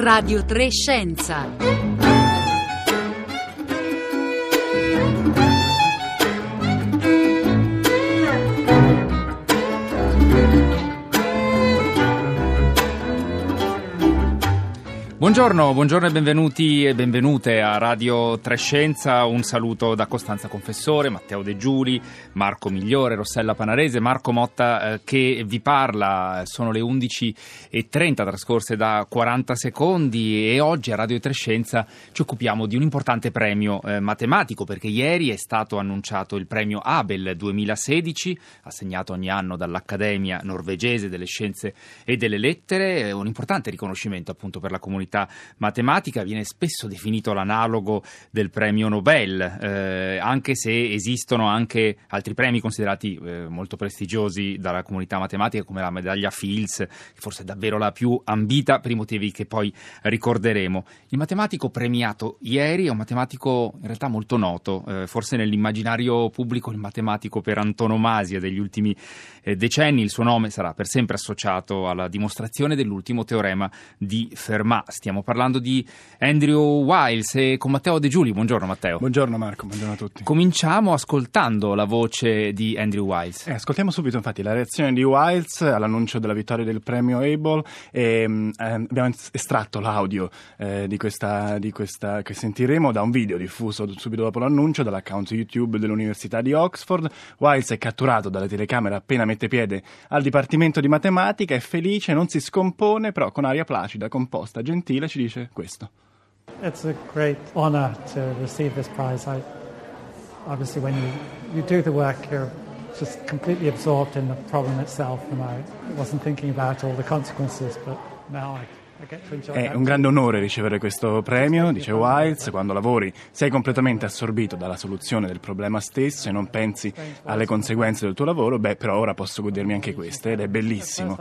Radio 3 Scienza. Buongiorno, buongiorno e benvenuti e benvenute a Radio Trescenza. Un saluto da Costanza Confessore, Matteo De Giuli, Marco Migliore, Rossella Panarese, Marco Motta eh, che vi parla. Sono le 11.30 trascorse da 40 secondi e oggi a Radio Trescenza ci occupiamo di un importante premio eh, matematico perché ieri è stato annunciato il premio Abel 2016, assegnato ogni anno dall'Accademia norvegese delle scienze e delle lettere, un importante riconoscimento appunto per la comunità comunità matematica viene spesso definito l'analogo del premio Nobel, eh, anche se esistono anche altri premi considerati eh, molto prestigiosi dalla comunità matematica come la medaglia Fields, che forse è davvero la più ambita per i motivi che poi ricorderemo. Il matematico premiato ieri è un matematico in realtà molto noto, eh, forse nell'immaginario pubblico il matematico per antonomasia degli ultimi eh, decenni, il suo nome sarà per sempre associato alla dimostrazione dell'ultimo teorema di Fermat stiamo parlando di Andrew Wiles e con Matteo De Giuli. Buongiorno Matteo. Buongiorno Marco, buongiorno a tutti. Cominciamo ascoltando la voce di Andrew Wiles. Eh, ascoltiamo subito infatti la reazione di Wiles all'annuncio della vittoria del premio Able e ehm, eh, abbiamo estratto l'audio eh, di, questa, di questa che sentiremo da un video diffuso subito dopo l'annuncio dall'account YouTube dell'Università di Oxford. Wiles è catturato dalle telecamere appena mette piede al Dipartimento di Matematica, è felice, non si scompone, però con aria placida, composta, gentile gentile ci dice questo. It's a great honor to receive this prize. I, obviously when you, you do the work you're just completely absorbed in the problem itself and I wasn't thinking about all the consequences but now I è un grande onore ricevere questo premio, dice Wiles, quando lavori sei completamente assorbito dalla soluzione del problema stesso e non pensi alle conseguenze del tuo lavoro, beh però ora posso godermi anche queste ed è bellissimo.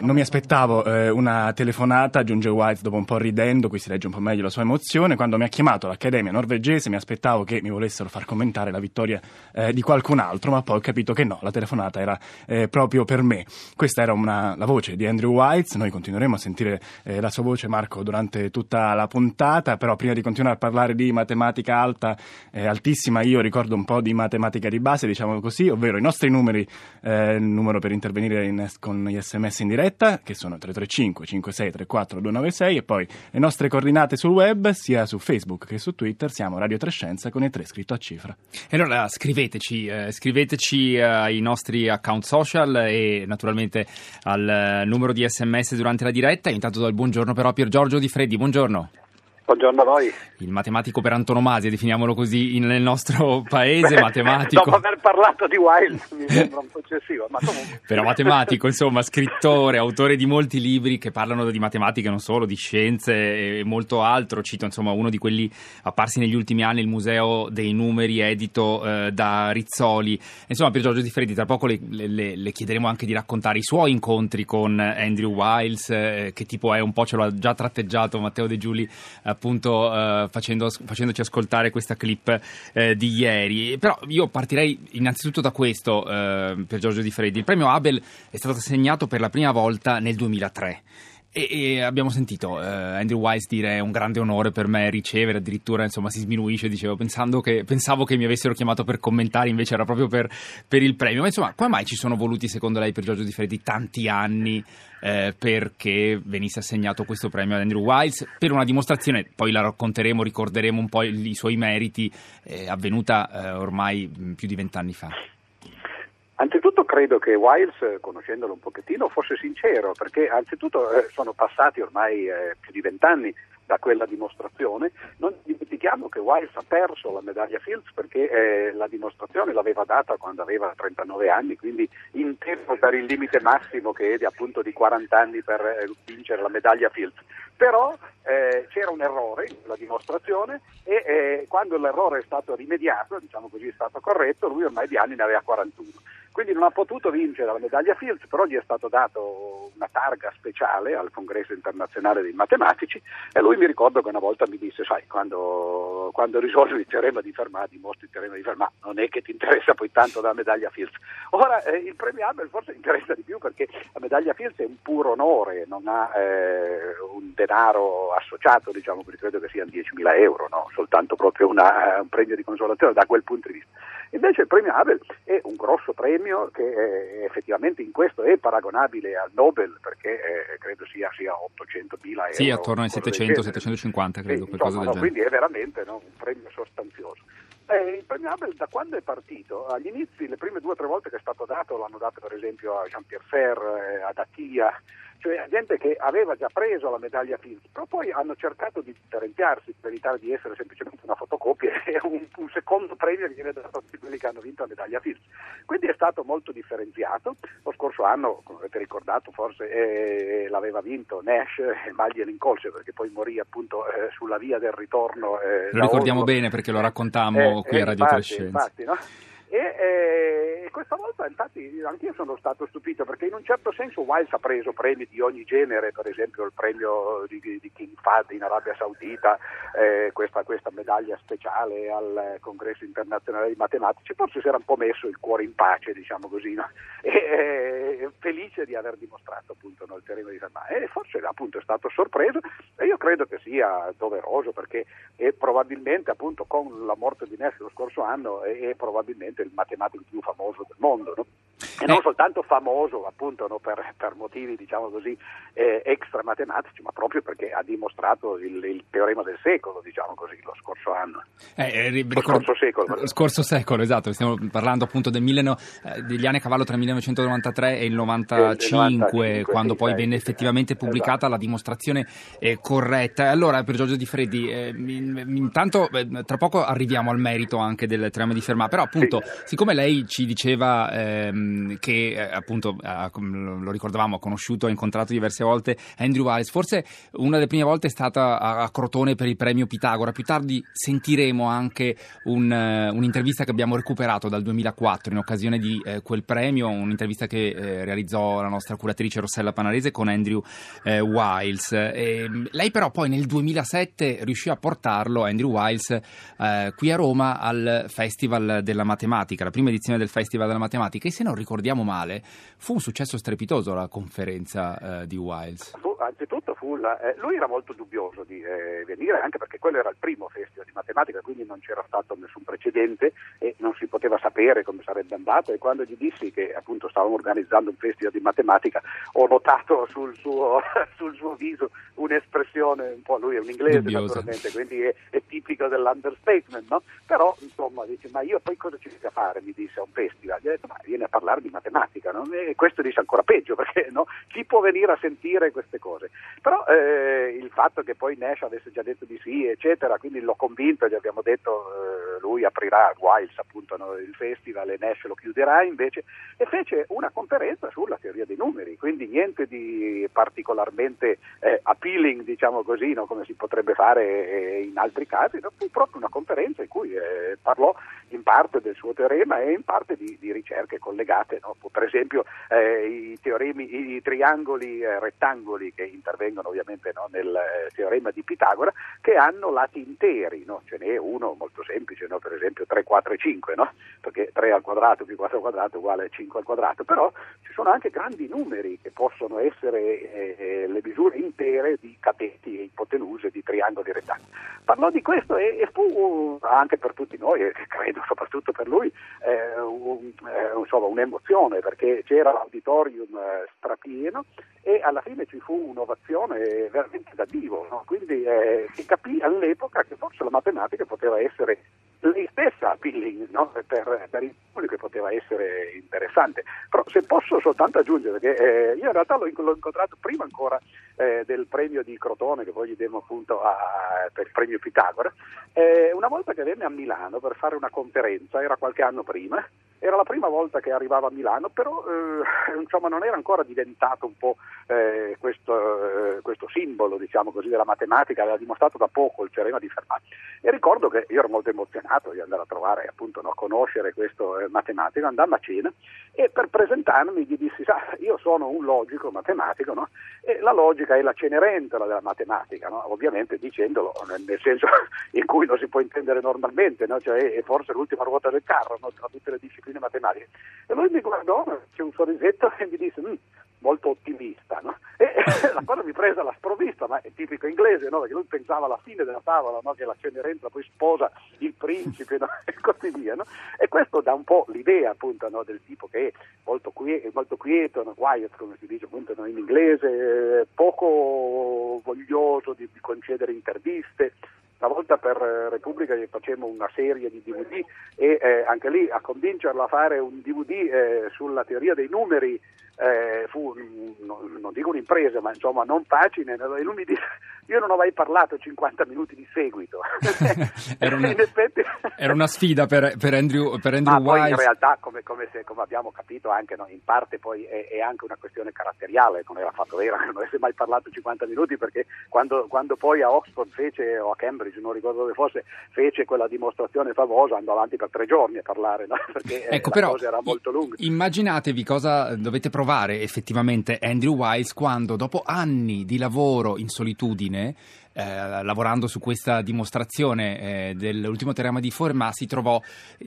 Non mi aspettavo eh, una telefonata, aggiunge White dopo un po' ridendo, qui si legge un po' meglio la sua emozione. Quando mi ha chiamato l'Accademia norvegese mi aspettavo che mi volessero far commentare la vittoria eh, di qualcun altro, ma poi ho capito che no, la telefonata era eh, proprio per me. Questa era una, la voce di Andrew White, noi continueremo a sentire eh, la sua voce Marco durante tutta la puntata, però prima di continuare a parlare di matematica alta, eh, altissima, io ricordo un po' di matematica di base, diciamo così, ovvero i nostri numeri, eh, il numero per intervenire in con gli sms in diretta che sono 335 5634 296 e poi le nostre coordinate sul web sia su Facebook che su Twitter siamo Radio Trescenza con il 3 scritto a cifra. E allora scriveteci, eh, scriveteci eh, ai nostri account social e naturalmente al eh, numero di sms durante la diretta. Intanto do il buongiorno però a Pier Giorgio Di Freddi, buongiorno. Buongiorno a voi. Il matematico per antonomasia, definiamolo così, in, nel nostro paese, Beh, matematico. Dopo aver parlato di Wild mi sembra un po' eccessivo, ma comunque. Però matematico, insomma, scrittore, autore di molti libri che parlano di matematica, non solo, di scienze e molto altro. Cito, insomma, uno di quelli apparsi negli ultimi anni, il Museo dei Numeri, edito eh, da Rizzoli. Insomma, per Giorgio Di Freddi, tra poco le, le, le, chiederemo anche di raccontare i suoi incontri con Andrew Wiles, eh, che tipo è, un po' ce l'ha già tratteggiato Matteo De Giuli appunto eh, facendo, facendoci ascoltare questa clip eh, di ieri. Però io partirei innanzitutto da questo eh, per Giorgio Di Freddi. Il premio Abel è stato assegnato per la prima volta nel 2003. E, e, abbiamo sentito uh, Andrew Wise dire è un grande onore per me ricevere, addirittura insomma si sminuisce, dicevo, che, pensavo che mi avessero chiamato per commentare, invece era proprio per, per, il premio. Ma insomma, come mai ci sono voluti secondo lei per Giorgio Di Freddi tanti anni eh, perché venisse assegnato questo premio ad Andrew Wiles per una dimostrazione, poi la racconteremo, ricorderemo un po' i, i suoi meriti, eh, avvenuta eh, ormai più di vent'anni fa? Anzitutto credo che Wiles, conoscendolo un pochettino, fosse sincero, perché anzitutto eh, sono passati ormai eh, più di vent'anni da quella dimostrazione. Non dimentichiamo che Wiles ha perso la medaglia Fields perché eh, la dimostrazione l'aveva data quando aveva 39 anni, quindi in tempo per il limite massimo che è di, appunto di 40 anni per eh, vincere la medaglia Fields. Però eh, c'era un errore in quella dimostrazione e eh, quando l'errore è stato rimediato, diciamo così è stato corretto, lui ormai di anni ne aveva 41 quindi non ha potuto vincere la medaglia Fields, però gli è stato dato una targa speciale al congresso internazionale dei matematici e lui mi ricordo che una volta mi disse, sai, quando, quando risolvi il teorema di Fermat, dimostri il teorema di Fermat, non è che ti interessa poi tanto la medaglia Fields. Ora, eh, il premio Abel forse interessa di più perché la medaglia Fields è un puro onore, non ha eh, un denaro associato, diciamo, perché credo che siano 10.000 euro, no? soltanto proprio una, un premio di consolazione da quel punto di vista. Invece il premio Abel è un grosso premio che eh, effettivamente in questo è paragonabile al Nobel perché eh, credo sia, sia 800 mila euro. Sì, attorno ai 700-750 credo, sì, qualcosa insomma, no. Quindi è veramente no, un premio sostanzioso. Eh, il premio Abel da quando è partito? Agli inizi, le prime due o tre volte che è stato dato, l'hanno dato per esempio a Jean-Pierre Ferre, eh, ad Attia, cioè gente che aveva già preso la medaglia Fields, però poi hanno cercato di differenziarsi per evitare di essere semplicemente una fotocopia e un, un secondo premio che viene dato a tutti quelli che hanno vinto la medaglia Fields. Quindi è stato molto differenziato. Lo scorso anno, come avete ricordato, forse eh, l'aveva vinto Nash e Maglie l'incolse perché poi morì appunto eh, sulla via del ritorno. eh, Lo ricordiamo Oslo. bene perché lo raccontammo Eh, qui eh, a Radio infatti, Trescenza. infatti, no? E eh, questa volta infatti anch'io sono stato stupito perché in un certo senso Wiles ha preso premi di ogni genere, per esempio il premio di, di King Fahd in Arabia Saudita, eh, questa, questa medaglia speciale al congresso internazionale di matematici, forse si era un po' messo il cuore in pace, diciamo così, no? e, eh, felice di aver dimostrato appunto no, il teorema di Fermat e forse appunto è stato sorpreso e io credo che sia doveroso perché probabilmente appunto con la morte di Nash lo scorso anno è, è il matematico più famoso del mondo no? E non Eh. soltanto famoso appunto no, per, per motivi diciamo così eh, extra matematici ma proprio perché ha dimostrato il, il teorema del secolo diciamo così lo scorso anno Eh, eh, ri- Lo scorso secolo. Lo scorso secolo, esatto, stiamo parlando appunto del milleno- eh, degli anni a cavallo tra il 1993 e il 95, 95, quando sì, poi venne effettivamente esatto. pubblicata la dimostrazione eh, corretta. E Allora, per Giorgio Di Freddi, eh, intanto eh, tra poco arriviamo al merito anche del teorema di Fermat, però appunto, Sì. siccome lei ci diceva ehm, che eh, appunto, lo ricordavamo, ha conosciuto, ha incontrato diverse volte Andrew Wiles, forse una delle prime volte è stata a, Crotone per il premio Pitagora, più tardi sentiremo anche un, eh, un'intervista che abbiamo recuperato dal 2004 in occasione di eh, quel premio, un'intervista che eh, realizzò la nostra curatrice Rossella Panarese con Andrew Wiles. E, mh, lei però poi nel 2007 riuscì a portarlo, Andrew Wiles, qui a Roma al Festival della Matematica, la prima edizione del Festival della Matematica. E se non ricordiamo male fu un successo strepitoso la conferenza eh, di Wiles. Fu- anzitutto fu la- eh, lui era molto dubbioso di eh, venire anche perché quello era il primo festival di matematica quindi non c'era stato nessun precedente e non si poteva sapere come sarebbe andato e quando gli dissi che appunto stavamo organizzando un festival di matematica ho notato sul suo, sul suo viso un'espressione un po' lui è un inglese Dubbiosa. naturalmente quindi è, è tipico dell'understatement no? però insomma dice ma io poi cosa ci riesco a fare mi disse a un festival gli ho detto ma vieni a parlare di matematica no? e questo dice ancora peggio perché no? chi può venire a sentire queste cose però eh, il fatto che poi Nash avesse già detto di sì eccetera quindi l'ho convinto gli abbiamo detto eh, lui aprirà Wiles appunto il festival e Nash lo chiuderà invece e fece una conferenza sulla teoria dei numeri quindi niente di particolarmente eh, appealing diciamo così no, come si potrebbe fare eh, in altri casi no? fu proprio una conferenza in cui eh, parlò in parte del suo teorema e in parte di, di ricerche collegate no? per esempio eh, i teoremi i triangoli eh, rettangoli che intervengono ovviamente nel eh, teorema di Pitagora che hanno lati interi, ce n'è uno molto semplice, no? per esempio 3, 4 e 5, no? perché 3 al quadrato più 4 al quadrato uguale a 5 al quadrato, però ci sono anche grandi numeri che possono essere eh, eh, le misure intere di catetti e ipotenuse di triangoli rettangoli. Parlò di questo e, e fu anche per tutti noi, e credo soprattutto per lui, eh, un- eh, insomma, un'emozione perché c'era l'auditorium eh, strapieno e alla fine ci fu un'ovazione veramente da vivo, no? quindi eh, si capì all'epoca che forse la matematica poteva essere lei stessa appealing no? per, per il pubblico poteva essere interessante. Però se posso soltanto aggiungere che eh, io in realtà l'ho, l'ho incontrato prima ancora eh, del premio di Crotone che poi gli demmo appunto a- per il premio Pitagora, eh, una volta che venne a Milano per fare una conferenza, era qualche anno prima, era la prima volta che arrivava a Milano, però eh, insomma, non era ancora diventato un po' eh, questo, eh, questo, simbolo diciamo così, della matematica, aveva dimostrato da poco il teorema di Fermat. E ricordo che io ero molto emozionato di andare a trovare, appunto, no, a conoscere questo eh, matematico, andammo a cena e per presentarmi gli dissi, sa, io sono un logico matematico, no? e la logica è la cenerentola della matematica, no? ovviamente dicendolo nel senso in cui lo si può intendere normalmente, cioè è forse l'ultima ruota del carro tra tutte le discipline matematiche. E lui mi guardò, c'è un sorrisetto e mi disse, mm, molto ottimista. No? E la cosa mi prese alla sprovvista, ma è tipico inglese, no? perché lui pensava alla fine della tavola no? che la Cenerentola poi sposa il principe e così via. E questo dà un po' l'idea appunto del tipo che è molto, quieto, molto quieto, quiet come si dice appunto in inglese, poco voglioso di, di concedere interviste, una volta per eh, Repubblica gli facemmo una serie di DVD e eh, anche lì a convincerlo a fare un DVD eh, sulla teoria dei numeri eh, fu, non, non, dico un'impresa, ma insomma non facile, e lui mi disse io non ho mai parlato 50 minuti di seguito. era, una, effetti... era, una, sfida per, per Andrew, per Andrew ma poi in realtà, come, come, se, come abbiamo capito, anche no, in parte poi è, è, anche una questione caratteriale, non era fatto vero, non avesse mai parlato 50 minuti perché quando, quando poi a Oxford fece, o a Cambridge, non ricordo dove fosse, fece quella dimostrazione famosa, andò avanti per tre giorni a parlare, no? perché eh, ecco, la però, cosa era molto lunga. Immaginatevi cosa dovete provare effettivamente Andrew Wiles quando dopo anni di lavoro in solitudine eh, lavorando su questa dimostrazione eh, dell'ultimo teorema di Fermat si trovò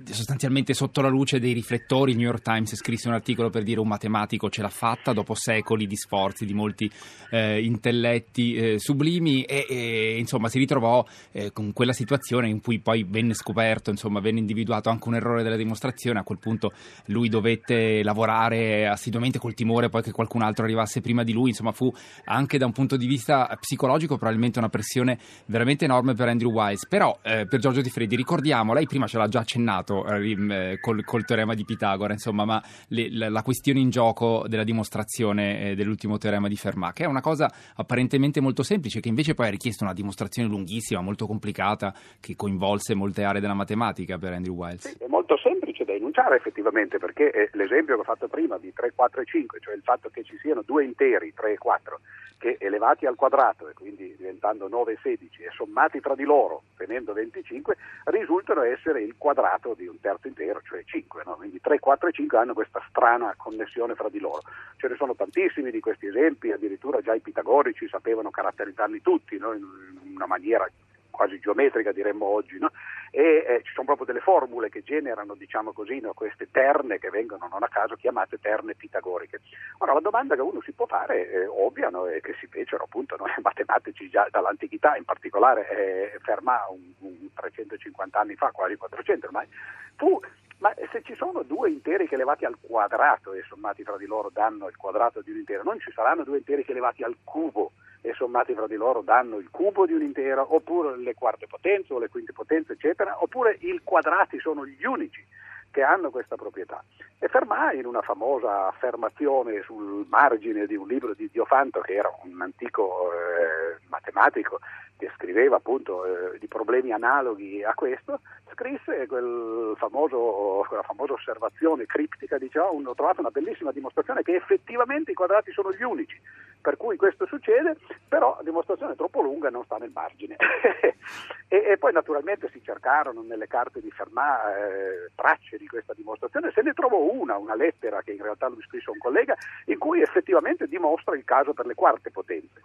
sostanzialmente sotto la luce dei riflettori. Il New York Times scrisse un articolo per dire un matematico ce l'ha fatta dopo secoli di sforzi di molti eh, intelletti eh, sublimi e, e, insomma si ritrovò eh, con quella situazione in cui poi venne scoperto, insomma venne individuato anche un errore della dimostrazione. A quel punto lui dovette lavorare assiduamente col timore poi che qualcun altro arrivasse prima di lui. Insomma fu anche da un punto di vista psicologico probabilmente una pressione veramente enorme per Andrew Wise. Però eh, per Giorgio Di Freddi ricordiamo, lei prima ce l'ha già accennato eh, eh, col, col, teorema di Pitagora, insomma, ma le, la, la, questione in gioco della dimostrazione eh, dell'ultimo teorema di Fermat, che è una cosa apparentemente molto semplice, che invece poi ha richiesto una dimostrazione lunghissima, molto complicata, che coinvolse molte aree della matematica per Andrew Wiles. Sì, è molto semplice da enunciare effettivamente, perché l'esempio che ho fatto prima di 3, 4 e 5, cioè il fatto che ci siano due interi, 3 e 4, che elevati al quadrato e quindi diventando 9 e 16 e sommati tra di loro tenendo 25 risultano essere il quadrato di un terzo intero, cioè 5. No? Quindi 3, 4 e 5 hanno questa strana connessione fra di loro. Ce ne sono tantissimi di questi esempi, addirittura già i pitagorici sapevano caratterizzarli tutti no? in una maniera quasi geometrica diremmo oggi, no? e eh, ci sono proprio delle formule che generano diciamo così, no? queste terne che vengono non a caso chiamate terne pitagoriche. Ora la domanda che uno si può fare, eh, ovvia, no? e che si fecero appunto noi matematici già dall'antichità, in particolare eh, Fermat un, un 350 anni fa, quasi 400 ormai, fu ma se ci sono due interi che elevati al quadrato e sommati fra di loro danno il quadrato di un intero, non ci saranno due interi che elevati al cubo e sommati fra di loro danno il cubo di un intero, oppure le quarte potenze o le quinte potenze, eccetera, oppure i quadrati sono gli unici che hanno questa proprietà. E Fermat, in una famosa affermazione sul margine di un libro di Diofanto, che era un antico eh, matematico che scriveva appunto eh, di problemi analoghi a questo, scrisse quel famoso, quella famosa osservazione criptica, diciamo, ho trovato una bellissima dimostrazione che effettivamente i quadrati sono gli unici per cui questo succede, però la dimostrazione è troppo lunga e non sta nel margine. e, e, poi naturalmente si cercarono nelle carte di Fermat eh, tracce di questa dimostrazione, se ne trovò una, una lettera che in realtà lui scrisse a un collega, in cui effettivamente dimostra il caso per le quarte potenze.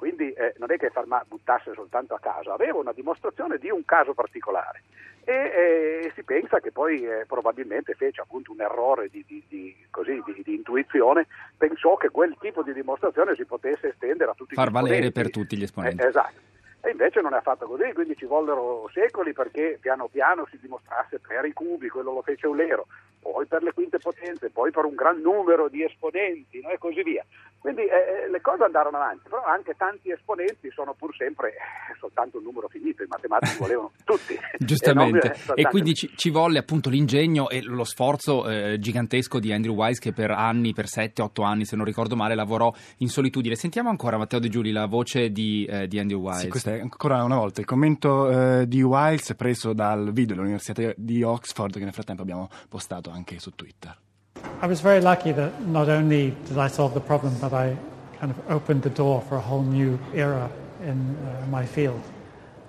Quindi eh, non è che Fermat buttasse soltanto a caso, aveva una dimostrazione di un caso particolare e eh, si pensa che poi eh, probabilmente fece appunto un errore di, di, di, così, di, intuizione, pensò che quel tipo di dimostrazione si potesse estendere a tutti Far gli esponenti. Far valere per tutti gli esponenti. Eh, esatto. E invece non è affatto così, quindi ci vollero secoli perché piano piano si dimostrasse per i cubi, quello lo fece Eulero, poi per le quinte potenze, poi per un gran numero di esponenti no? e così via. Quindi eh, le cose andarono avanti, però anche tanti esponenti sono pur sempre eh, soltanto un numero finito, i matematici volevano tutti. Giustamente, e, non, e quindi ci, ci, volle appunto l'ingegno e lo sforzo eh, gigantesco di Andrew Wise che per anni, per 7-8 anni se non ricordo male, lavorò in solitudine. Sentiamo ancora Matteo De Giuli la voce di, eh, di Andrew Wise. Sì, è ancora una volta il commento eh, di Wise preso dal video dell'Università di Oxford che nel frattempo abbiamo postato anche su Twitter. I was very lucky that not only did I solve the problem, but I kind of opened the door for a whole new era in uh, my field.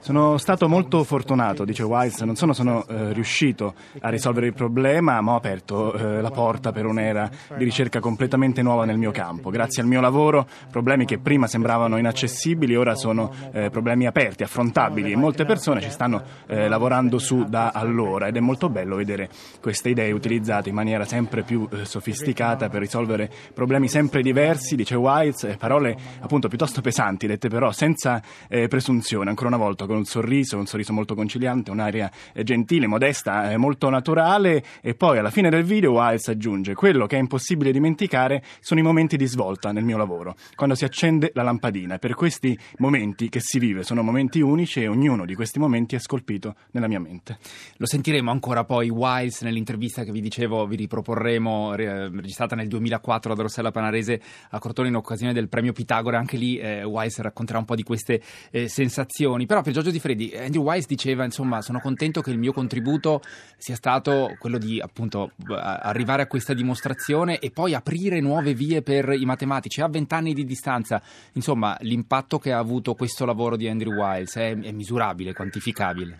Sono stato molto fortunato, dice Wise, non solo sono eh, riuscito a risolvere il problema, ma ho aperto eh, la porta per un'era di ricerca completamente nuova nel mio campo. Grazie al mio lavoro, problemi che prima sembravano inaccessibili ora sono eh, problemi aperti, affrontabili e molte persone ci stanno eh, lavorando su da allora ed è molto bello vedere queste idee utilizzate in maniera sempre più eh, sofisticata per risolvere problemi sempre diversi, dice Wise, parole appunto piuttosto pesanti, dette però senza eh, presunzione, ancora una volta con un sorriso, un sorriso molto conciliante, un'aria eh, gentile, modesta, eh, molto naturale e poi alla fine del video Wiles aggiunge quello che è impossibile dimenticare sono i momenti di svolta nel mio lavoro, quando si accende la lampadina. Per questi momenti che si vive sono momenti unici e ognuno di questi momenti è scolpito nella mia mente. Lo sentiremo ancora poi Wiles nell'intervista che vi dicevo, vi riproporremo, registrata nel 2004 da Rossella Panarese a Cortone in occasione del premio Pitagora, anche lì eh, Wiles racconterà un po' di queste eh, sensazioni. Però per Giorgio Di Freddi, Andrew Wise diceva, insomma, sono contento che il mio contributo sia stato quello di appunto arrivare a questa dimostrazione e poi aprire nuove vie per i matematici. A vent'anni di distanza, insomma, l'impatto che ha avuto questo lavoro di Andrew Wiles è, è misurabile, quantificabile.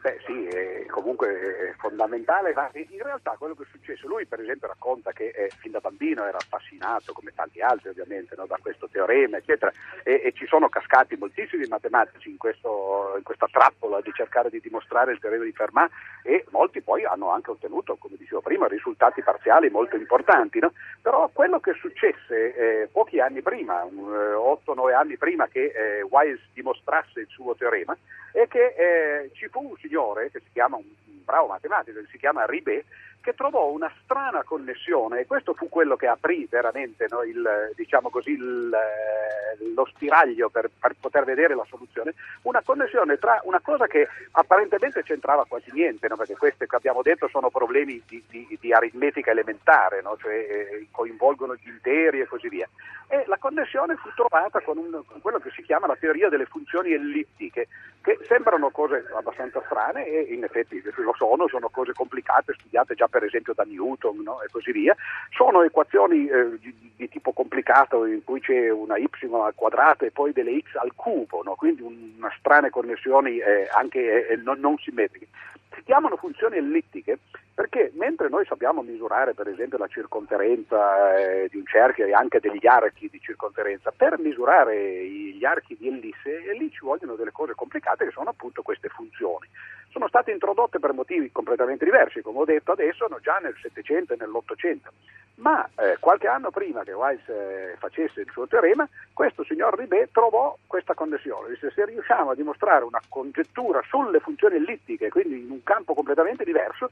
Beh sì, è comunque è fondamentale, ma in realtà quello che è successo, lui per esempio racconta che eh, fin da bambino era affascinato, come tanti altri ovviamente, no, da questo teorema, eccetera, e, e, ci sono cascati moltissimi matematici in, questo, in, questa trappola di cercare di dimostrare il teorema di Fermat e molti poi hanno anche ottenuto, come dicevo prima, risultati parziali molto importanti, no? però quello che successe eh, pochi anni prima, 8-9 eh, anni prima che eh, Wise dimostrasse il suo teorema, è che eh, ci fu un signore che si chiama un bravo matematico che si chiama Ribet che trovò una strana connessione e questo fu quello che aprì veramente no, il, diciamo così, il, eh, lo spiraglio per, per, poter vedere la soluzione, una connessione tra una cosa che apparentemente c'entrava quasi niente, no, perché questi che abbiamo detto sono problemi di, di, di aritmetica elementare, no, cioè eh, coinvolgono gli interi e così via. E la connessione fu trovata con, un, con quello che si chiama la teoria delle funzioni ellittiche, che sembrano cose abbastanza strane e in effetti lo sono, sono cose complicate, studiate già per esempio da Newton no? e così via, sono equazioni eh, di, di, tipo complicato in cui c'è una y al quadrato e poi delle x al cubo, no? quindi una strane connessioni eh, anche eh, non, non simmetriche. Si chiamano funzioni ellittiche perché mentre noi sappiamo misurare per esempio la circonferenza eh, di un cerchio e anche degli archi di circonferenza, per misurare gli archi di ellisse lì ci vogliono delle cose complicate che sono appunto queste funzioni. Sono state introdotte per motivi completamente diversi, come ho detto adesso, già nel Settecento e nell'Ottocento, ma eh, qualche anno prima che Weiss eh, facesse il suo teorema, questo signor Ribet trovò questa connessione, disse se riusciamo a dimostrare una congettura sulle funzioni ellittiche, quindi in un campo completamente diverso,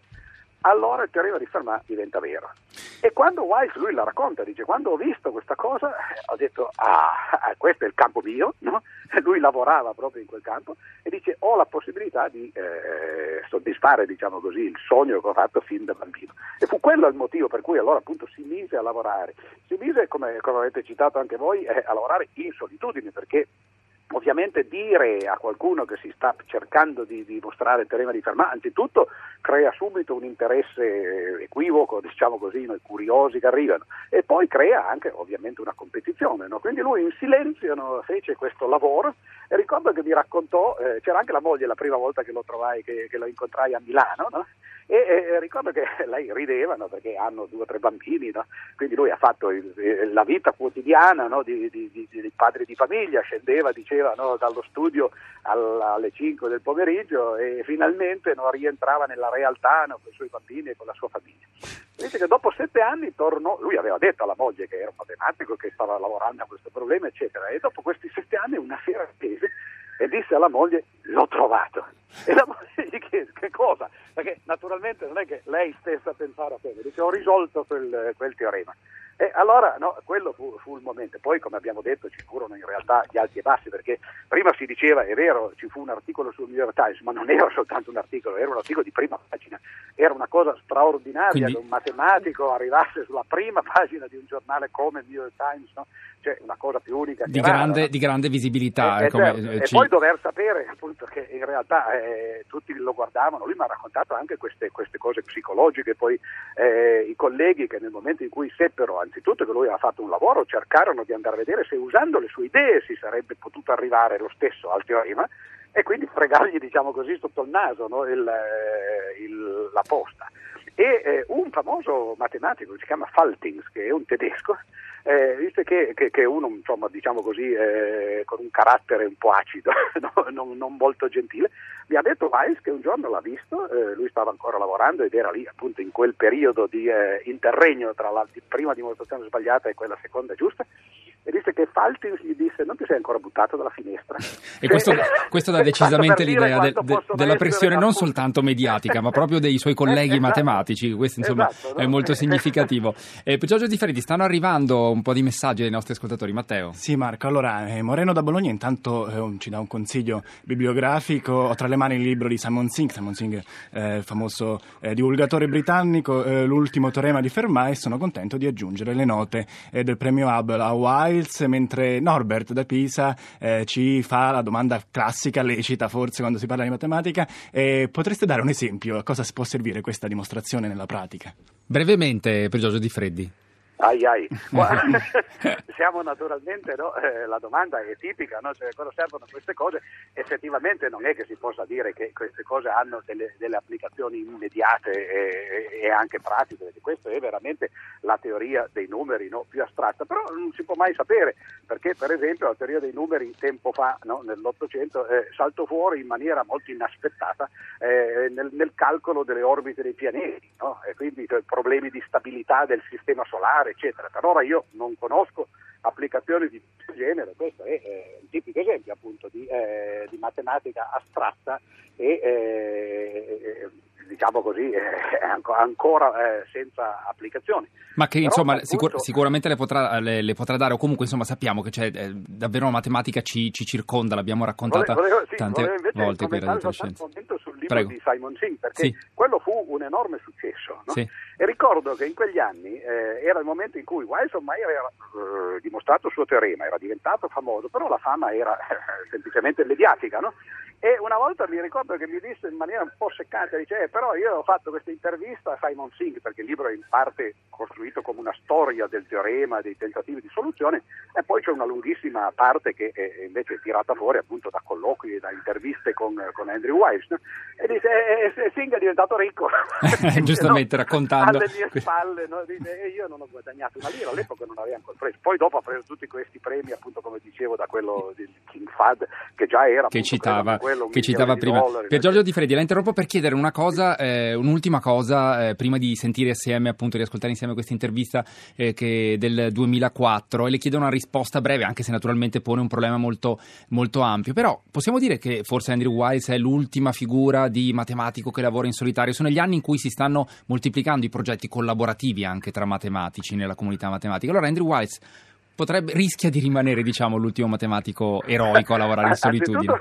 allora il teorema di Fermat diventa vero. E quando Weiss lui la racconta, dice quando ho visto questa cosa ho detto ah, questo è il campo mio, no? lui lavorava proprio in quel campo e dice ho la possibilità di eh, soddisfare diciamo così, il sogno che ho fatto fin da bambino. E fu quello il motivo per cui allora appunto si mise a lavorare. Si mise, come, come avete citato anche voi, eh, a lavorare in solitudine perché Ovviamente dire a qualcuno che si sta cercando di dimostrare il teorema di Fermat, anzitutto crea subito un interesse equivoco, diciamo così, noi curiosi che arrivano, e poi crea anche ovviamente una competizione. No? Quindi lui in silenzio no, fece questo lavoro e ricordo che mi raccontò, eh, c'era anche la moglie la prima volta che lo trovai, che, che lo incontrai a Milano, no? E, e, ricordo che lei rideva no, perché hanno due o tre bambini, no? quindi lui ha fatto il, la vita quotidiana no, di, di, di, di, padre di famiglia, scendeva, diceva, dallo studio alla, alle 5 del pomeriggio e finalmente rientrava nella realtà con i suoi bambini e con la sua famiglia. Dice che dopo sette anni tornò, lui aveva detto alla moglie che era un matematico, che stava lavorando a questo problema, eccetera, e dopo questi sette anni una sera scese e disse alla moglie l'ho trovato. E la moglie gli chiese che cosa? Perché naturalmente non è che lei stessa pensava a quello, dice ho risolto quel, quel teorema. E allora no, quello fu, fu, il momento. Poi, come abbiamo detto, ci furono in realtà gli alti e bassi, perché prima si diceva, è vero, ci fu un articolo sul New York Times, ma non era soltanto un articolo, era un articolo di prima pagina. Era una cosa straordinaria Quindi... che un matematico arrivasse sulla prima pagina di un giornale come il New York Times, no? Cioè una cosa più unica. Di, grande, di grande, visibilità. E, eh, come, certo. eh, e ci... poi dover sapere appunto che in realtà eh, tutti lo guardavano, lui mi ha raccontato anche queste, queste cose psicologiche, poi eh, i colleghi che nel momento in cui seppero anzitutto che lui aveva fatto un lavoro cercarono di andare a vedere se usando le sue idee si sarebbe potuto arrivare lo stesso al teorema e quindi fregargli diciamo così sotto il naso no, il, il, la posta. E eh, un famoso matematico si chiama Faltings, che è un tedesco, eh, visto che, è uno, insomma, diciamo così, eh, con un carattere un po' acido, no? non, non, molto gentile, mi ha detto Weiss che un giorno l'ha visto, eh, lui stava ancora lavorando ed era lì appunto in quel periodo di eh, interregno tra la prima dimostrazione sbagliata e quella seconda giusta, e disse che Faltins gli disse non ti sei ancora buttato dalla finestra. E questo, questo dà decisamente l'idea de, de, della pressione non appunto. soltanto mediatica, ma proprio dei suoi colleghi esatto. matematici, questo insomma esatto, no? è molto significativo. Eh, Giorgio Di Ferretti, stanno arrivando un po' di messaggi dai nostri ascoltatori, Matteo. Sì Marco, allora eh, Moreno da Bologna intanto eh, ci dà un consiglio bibliografico, ho tra le mani il libro di Simon Singh, Simon Singh eh, famoso divulgatore britannico, eh, l'ultimo teorema di Fermat e sono contento di aggiungere le note eh, del premio Hubble a Wiles, mentre Norbert da Pisa eh, ci fa la domanda classica, lecita forse quando si parla di matematica, potreste dare un esempio a cosa può servire questa dimostrazione nella pratica? Brevemente per Giorgio Di Freddi. Ai ai, siamo naturalmente, no? eh, la domanda è tipica, no? cioè, cosa servono queste cose? Effettivamente non è che si possa dire che queste cose hanno delle, delle applicazioni immediate e, e, anche pratiche, perché questa è veramente la teoria dei numeri no? più astratta, però non si può mai sapere, perché per esempio la teoria dei numeri tempo fa, nell'Ottocento, eh, saltò fuori in maniera molto inaspettata eh, nel, nel, calcolo delle orbite dei pianeti, e quindi cioè, problemi di stabilità del sistema solare, eccetera. Per ora io non conosco applicazioni di questo genere, questo è eh, un tipico esempio appunto di, eh, di matematica astratta e eh, diciamo così ancora eh, senza applicazioni. Ma che Però, insomma appunto, sicur- sicuramente le potrà, le, le potrà, dare o comunque insomma sappiamo che c'è eh, davvero una matematica ci, ci, circonda, l'abbiamo raccontata volevo, sì, tante volte qui a Radio sul libro Prego. di Simon Singh perché sì. quello fu un enorme successo no? sì. e ricordo che in quegli anni eh, era il momento in cui Wiles ormai aveva eh, dimostrato il suo teorema, era diventato famoso, però la fama era semplicemente mediatica, no? E una volta mi ricordo che mi disse in maniera un po' seccata, dice, eh, però io ho fatto questa intervista a Simon Singh, perché il libro è in parte costruito come una storia del teorema, dei tentativi di soluzione, e poi c'è una lunghissima parte che è invece è tirata fuori appunto da colloqui e da interviste con, con Andrew Wiles. No? E dice, eh, eh, Singh è diventato ricco. Giustamente, no? raccontando. Alle mie spalle, no? dice, io non ho guadagnato una lira, all'epoca non aveva ancora preso. Poi dopo ha preso tutti questi premi, appunto come dicevo, da quello di King Fad, che già era... Che appunto, citava quello, che citava prima. Dollari, per Giorgio Di Freddi, la interrompo per chiedere una cosa, eh, un'ultima cosa, eh, prima di sentire assieme, appunto, di ascoltare insieme questa intervista eh, che del 2004 e le chiedo una risposta breve, anche se naturalmente pone un problema molto, molto ampio. Però possiamo dire che forse Andrew Wiles è l'ultima figura di matematico che lavora in solitario. Sono gli anni in cui si stanno moltiplicando i progetti collaborativi anche tra matematici nella comunità matematica. Allora Andrew Wiles potrebbe, rischia di rimanere diciamo, l'ultimo matematico eroico a lavorare in solitudine.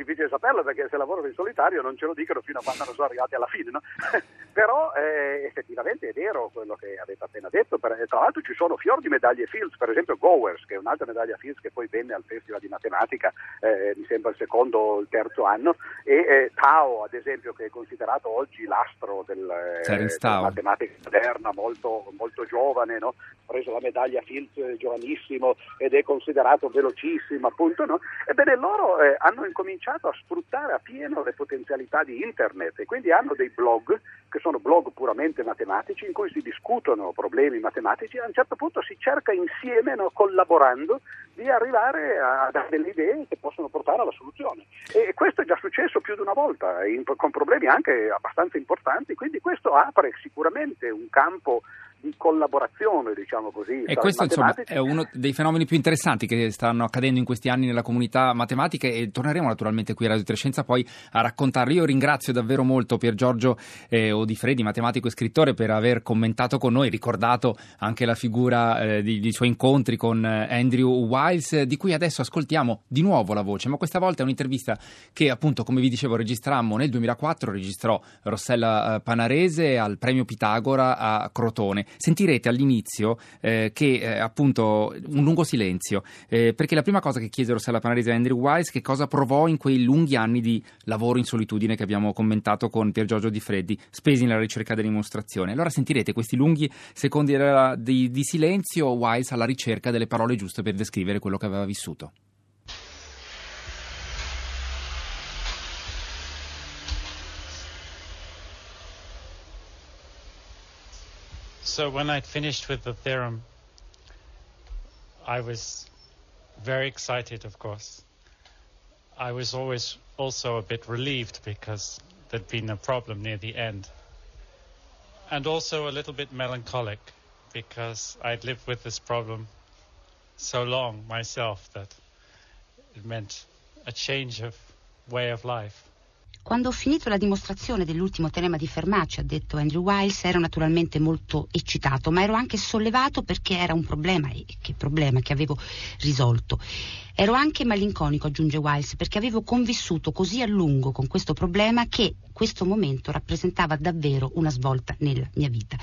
Difficile saperlo perché se lavorano in solitario non ce lo dicono fino a quando non sono arrivati alla fine, no? però eh, effettivamente è vero quello che avete appena detto, per, tra l'altro ci sono fior di medaglie Fields, per esempio Gowers che è un'altra medaglia Fields che poi venne al Festival di Matematica, eh, mi sembra il secondo o il terzo anno, e eh, Tao ad esempio che è considerato oggi l'astro del, della matematica moderna, molto, molto giovane, no? ha preso la medaglia Fields giovanissimo ed è considerato velocissimo appunto, no? ebbene loro eh, hanno incominciato a sfruttare a pieno le potenzialità di internet e quindi hanno dei blog che sono blog puramente matematici in cui si discutono problemi matematici e a un certo punto si cerca insieme, no, collaborando, di arrivare a delle idee che possono portare alla soluzione. E questo è già successo più di una volta, in, con problemi anche abbastanza importanti, quindi questo apre sicuramente un campo di collaborazione, diciamo così. E questo insomma è uno dei fenomeni più interessanti che stanno accadendo in questi anni nella comunità matematica e torneremo naturalmente qui a Radio Trescenza poi a raccontarlo. Io ringrazio davvero molto Pier Giorgio eh, Odifredi, matematico e scrittore, per aver commentato con noi, ricordato anche la figura eh, di, di, suoi incontri con eh, Andrew Wiles, di cui adesso ascoltiamo di nuovo la voce, ma questa volta è un'intervista che appunto, come vi dicevo, registrammo nel 2004, registrò Rossella eh, Panarese al premio Pitagora a Crotone sentirete all'inizio eh, che eh, appunto un lungo silenzio, eh, perché la prima cosa che chiese Rossella Panarese a Andrew Wise che cosa provò in quei lunghi anni di lavoro in solitudine che abbiamo commentato con Pier Giorgio Di Freddi, spesi nella ricerca della dimostrazione. Allora sentirete questi lunghi secondi di, di silenzio, Wise alla ricerca delle parole giuste per descrivere quello che aveva vissuto. So when I'd finished with the theorem, I was very excited, of course. I was always also a bit relieved because there'd been a problem near the end. And also a little bit melancholic because I'd lived with this problem so long myself that it meant a change of way of life. Quando ho finito la dimostrazione dell'ultimo teorema di Fermat, ha detto Andrew Wiles, ero naturalmente molto eccitato, ma ero anche sollevato perché era un problema, e che problema che avevo risolto. Ero anche malinconico, aggiunge Wiles, perché avevo convissuto così a lungo con questo problema che questo momento rappresentava davvero una svolta nella mia vita.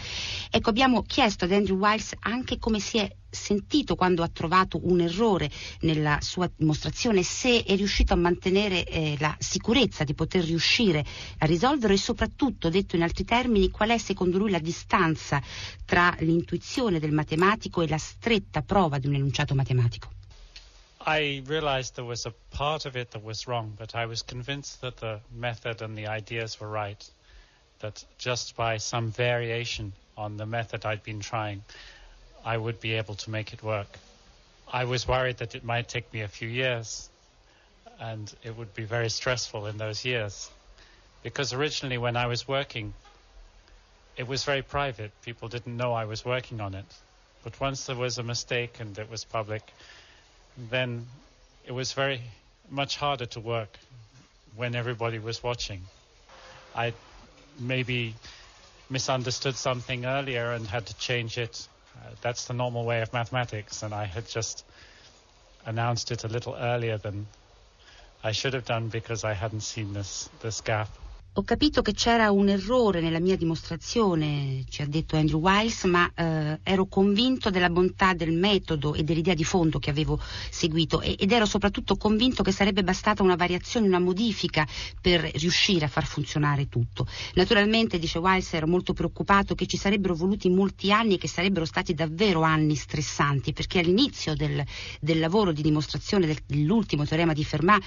Ecco, abbiamo chiesto ad Andrew Wiles anche come si è sentito quando ha trovato un errore nella sua dimostrazione, se è riuscito a mantenere eh, la sicurezza di poter riuscire a risolverlo e soprattutto, detto in altri termini, qual è secondo lui la distanza tra l'intuizione del matematico e la stretta prova di un enunciato matematico. I realized there was a part of it that was wrong, but I was convinced that the method and the ideas were right. That just by some variation on the method I'd been trying, I would be able to make it work. I was worried that it might take me a few years, and it would be very stressful in those years. Because originally, when I was working, it was very private. People didn't know I was working on it. But once there was a mistake and it was public, then it was very much harder to work when everybody was watching. I maybe misunderstood something earlier and had to change it. Uh, that's the normal way of mathematics, and I had just announced it a little earlier than I should have done because I hadn't seen this, this gap. Ho capito che c'era un errore nella mia dimostrazione, ci ha detto Andrew Wiles, ma eh, ero convinto della bontà del metodo e dell'idea di fondo che avevo seguito ed ero soprattutto convinto che sarebbe bastata una variazione, una modifica per riuscire a far funzionare tutto. Naturalmente, dice Wiles, ero molto preoccupato che ci sarebbero voluti molti anni e che sarebbero stati davvero anni stressanti, perché all'inizio del, del lavoro di dimostrazione del, dell'ultimo teorema di Fermat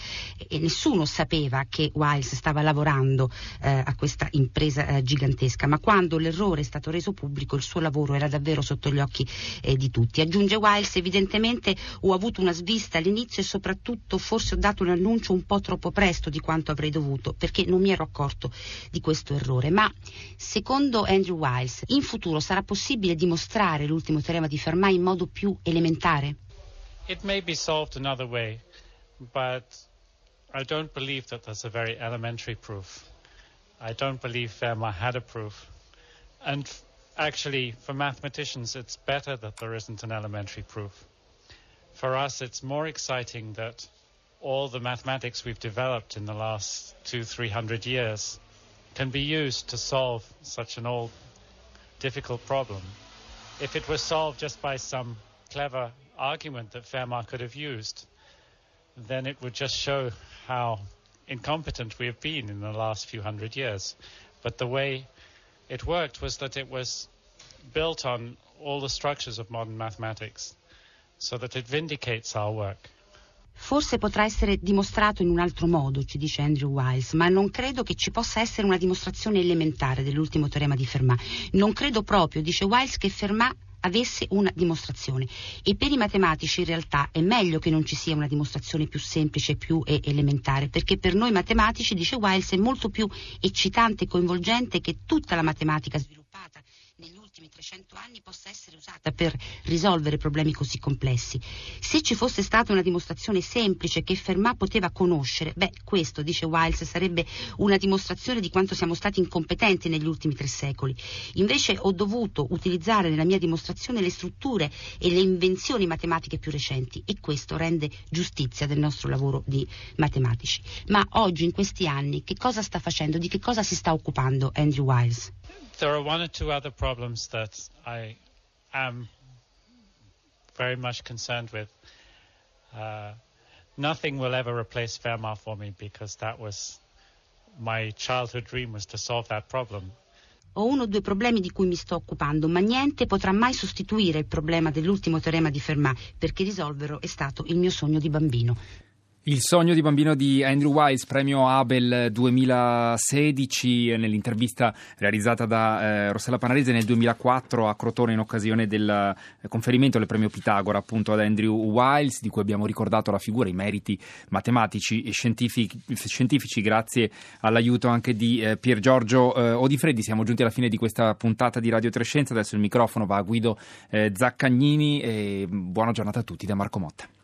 eh, nessuno sapeva che Wiles stava lavorando eh, a questa impresa eh, gigantesca, ma quando l'errore è stato reso pubblico il suo lavoro era davvero sotto gli occhi eh, di tutti. Aggiunge Wiles, evidentemente ho avuto una svista all'inizio e soprattutto forse ho dato un annuncio un po' troppo presto di quanto avrei dovuto, perché non mi ero accorto di questo errore. Ma secondo Andrew Wiles, in futuro sarà possibile dimostrare l'ultimo teorema di Fermat in modo più elementare? It may be solved another way, but I don't believe that there's a very elementary proof. I don't believe Fermat had a proof. And actually, for mathematicians, it's better that there isn't an elementary proof. For us, it's more exciting that all the mathematics we've developed in the last two, three hundred years can be used to solve such an old, difficult problem. If it were solved just by some clever argument that Fermat could have used, then it would just show how incompetent we have been in the last few hundred years. But the way it worked was that it was built on all the structures of modern mathematics, so that it vindicates our work. Forse potrà essere dimostrato in un altro modo, ci dice Andrew Wiles, ma non credo che ci possa essere una dimostrazione elementare dell'ultimo teorema di Fermat. Non credo proprio, dice Wiles, che Fermat avesse una dimostrazione. E per i matematici in realtà è meglio che non ci sia una dimostrazione più semplice, più elementare, perché per noi matematici, dice Wiles, è molto più eccitante e coinvolgente che tutta la matematica sviluppata ultimi ultimi 300 anni possa essere usata per risolvere problemi così complessi. Se ci fosse stata una dimostrazione semplice che Fermat poteva conoscere, beh, questo, dice Wiles, sarebbe una dimostrazione di quanto siamo stati incompetenti negli ultimi tre secoli. Invece ho dovuto utilizzare nella mia dimostrazione le strutture e le invenzioni matematiche più recenti e questo rende giustizia del nostro lavoro di matematici. Ma oggi, in questi anni, che cosa sta facendo? Di che cosa si sta occupando Andrew Wiles? There are one or two other problems that I am very much concerned with. Uh, nothing will ever replace Fermat for me because that was my childhood dream was to solve that problem. Ho uno o due problemi di cui mi sto occupando, ma niente potrà mai sostituire il problema dell'ultimo teorema di Fermat, perché risolverlo è stato il mio sogno di bambino. Il sogno di bambino di Andrew Wise, premio Abel 2016, nell'intervista realizzata da eh, Rossella Panarese nel 2004 a Crotone in occasione del eh, conferimento del premio Pitagora appunto ad Andrew Wiles, di cui abbiamo ricordato la figura, i meriti matematici e scientifici, scientifici grazie all'aiuto anche di eh, Pier Giorgio eh, Odifreddi. Siamo giunti alla fine di questa puntata di Radio Trescenza, adesso il microfono va a Guido eh, Zaccagnini e buona giornata a tutti da Marco Motta.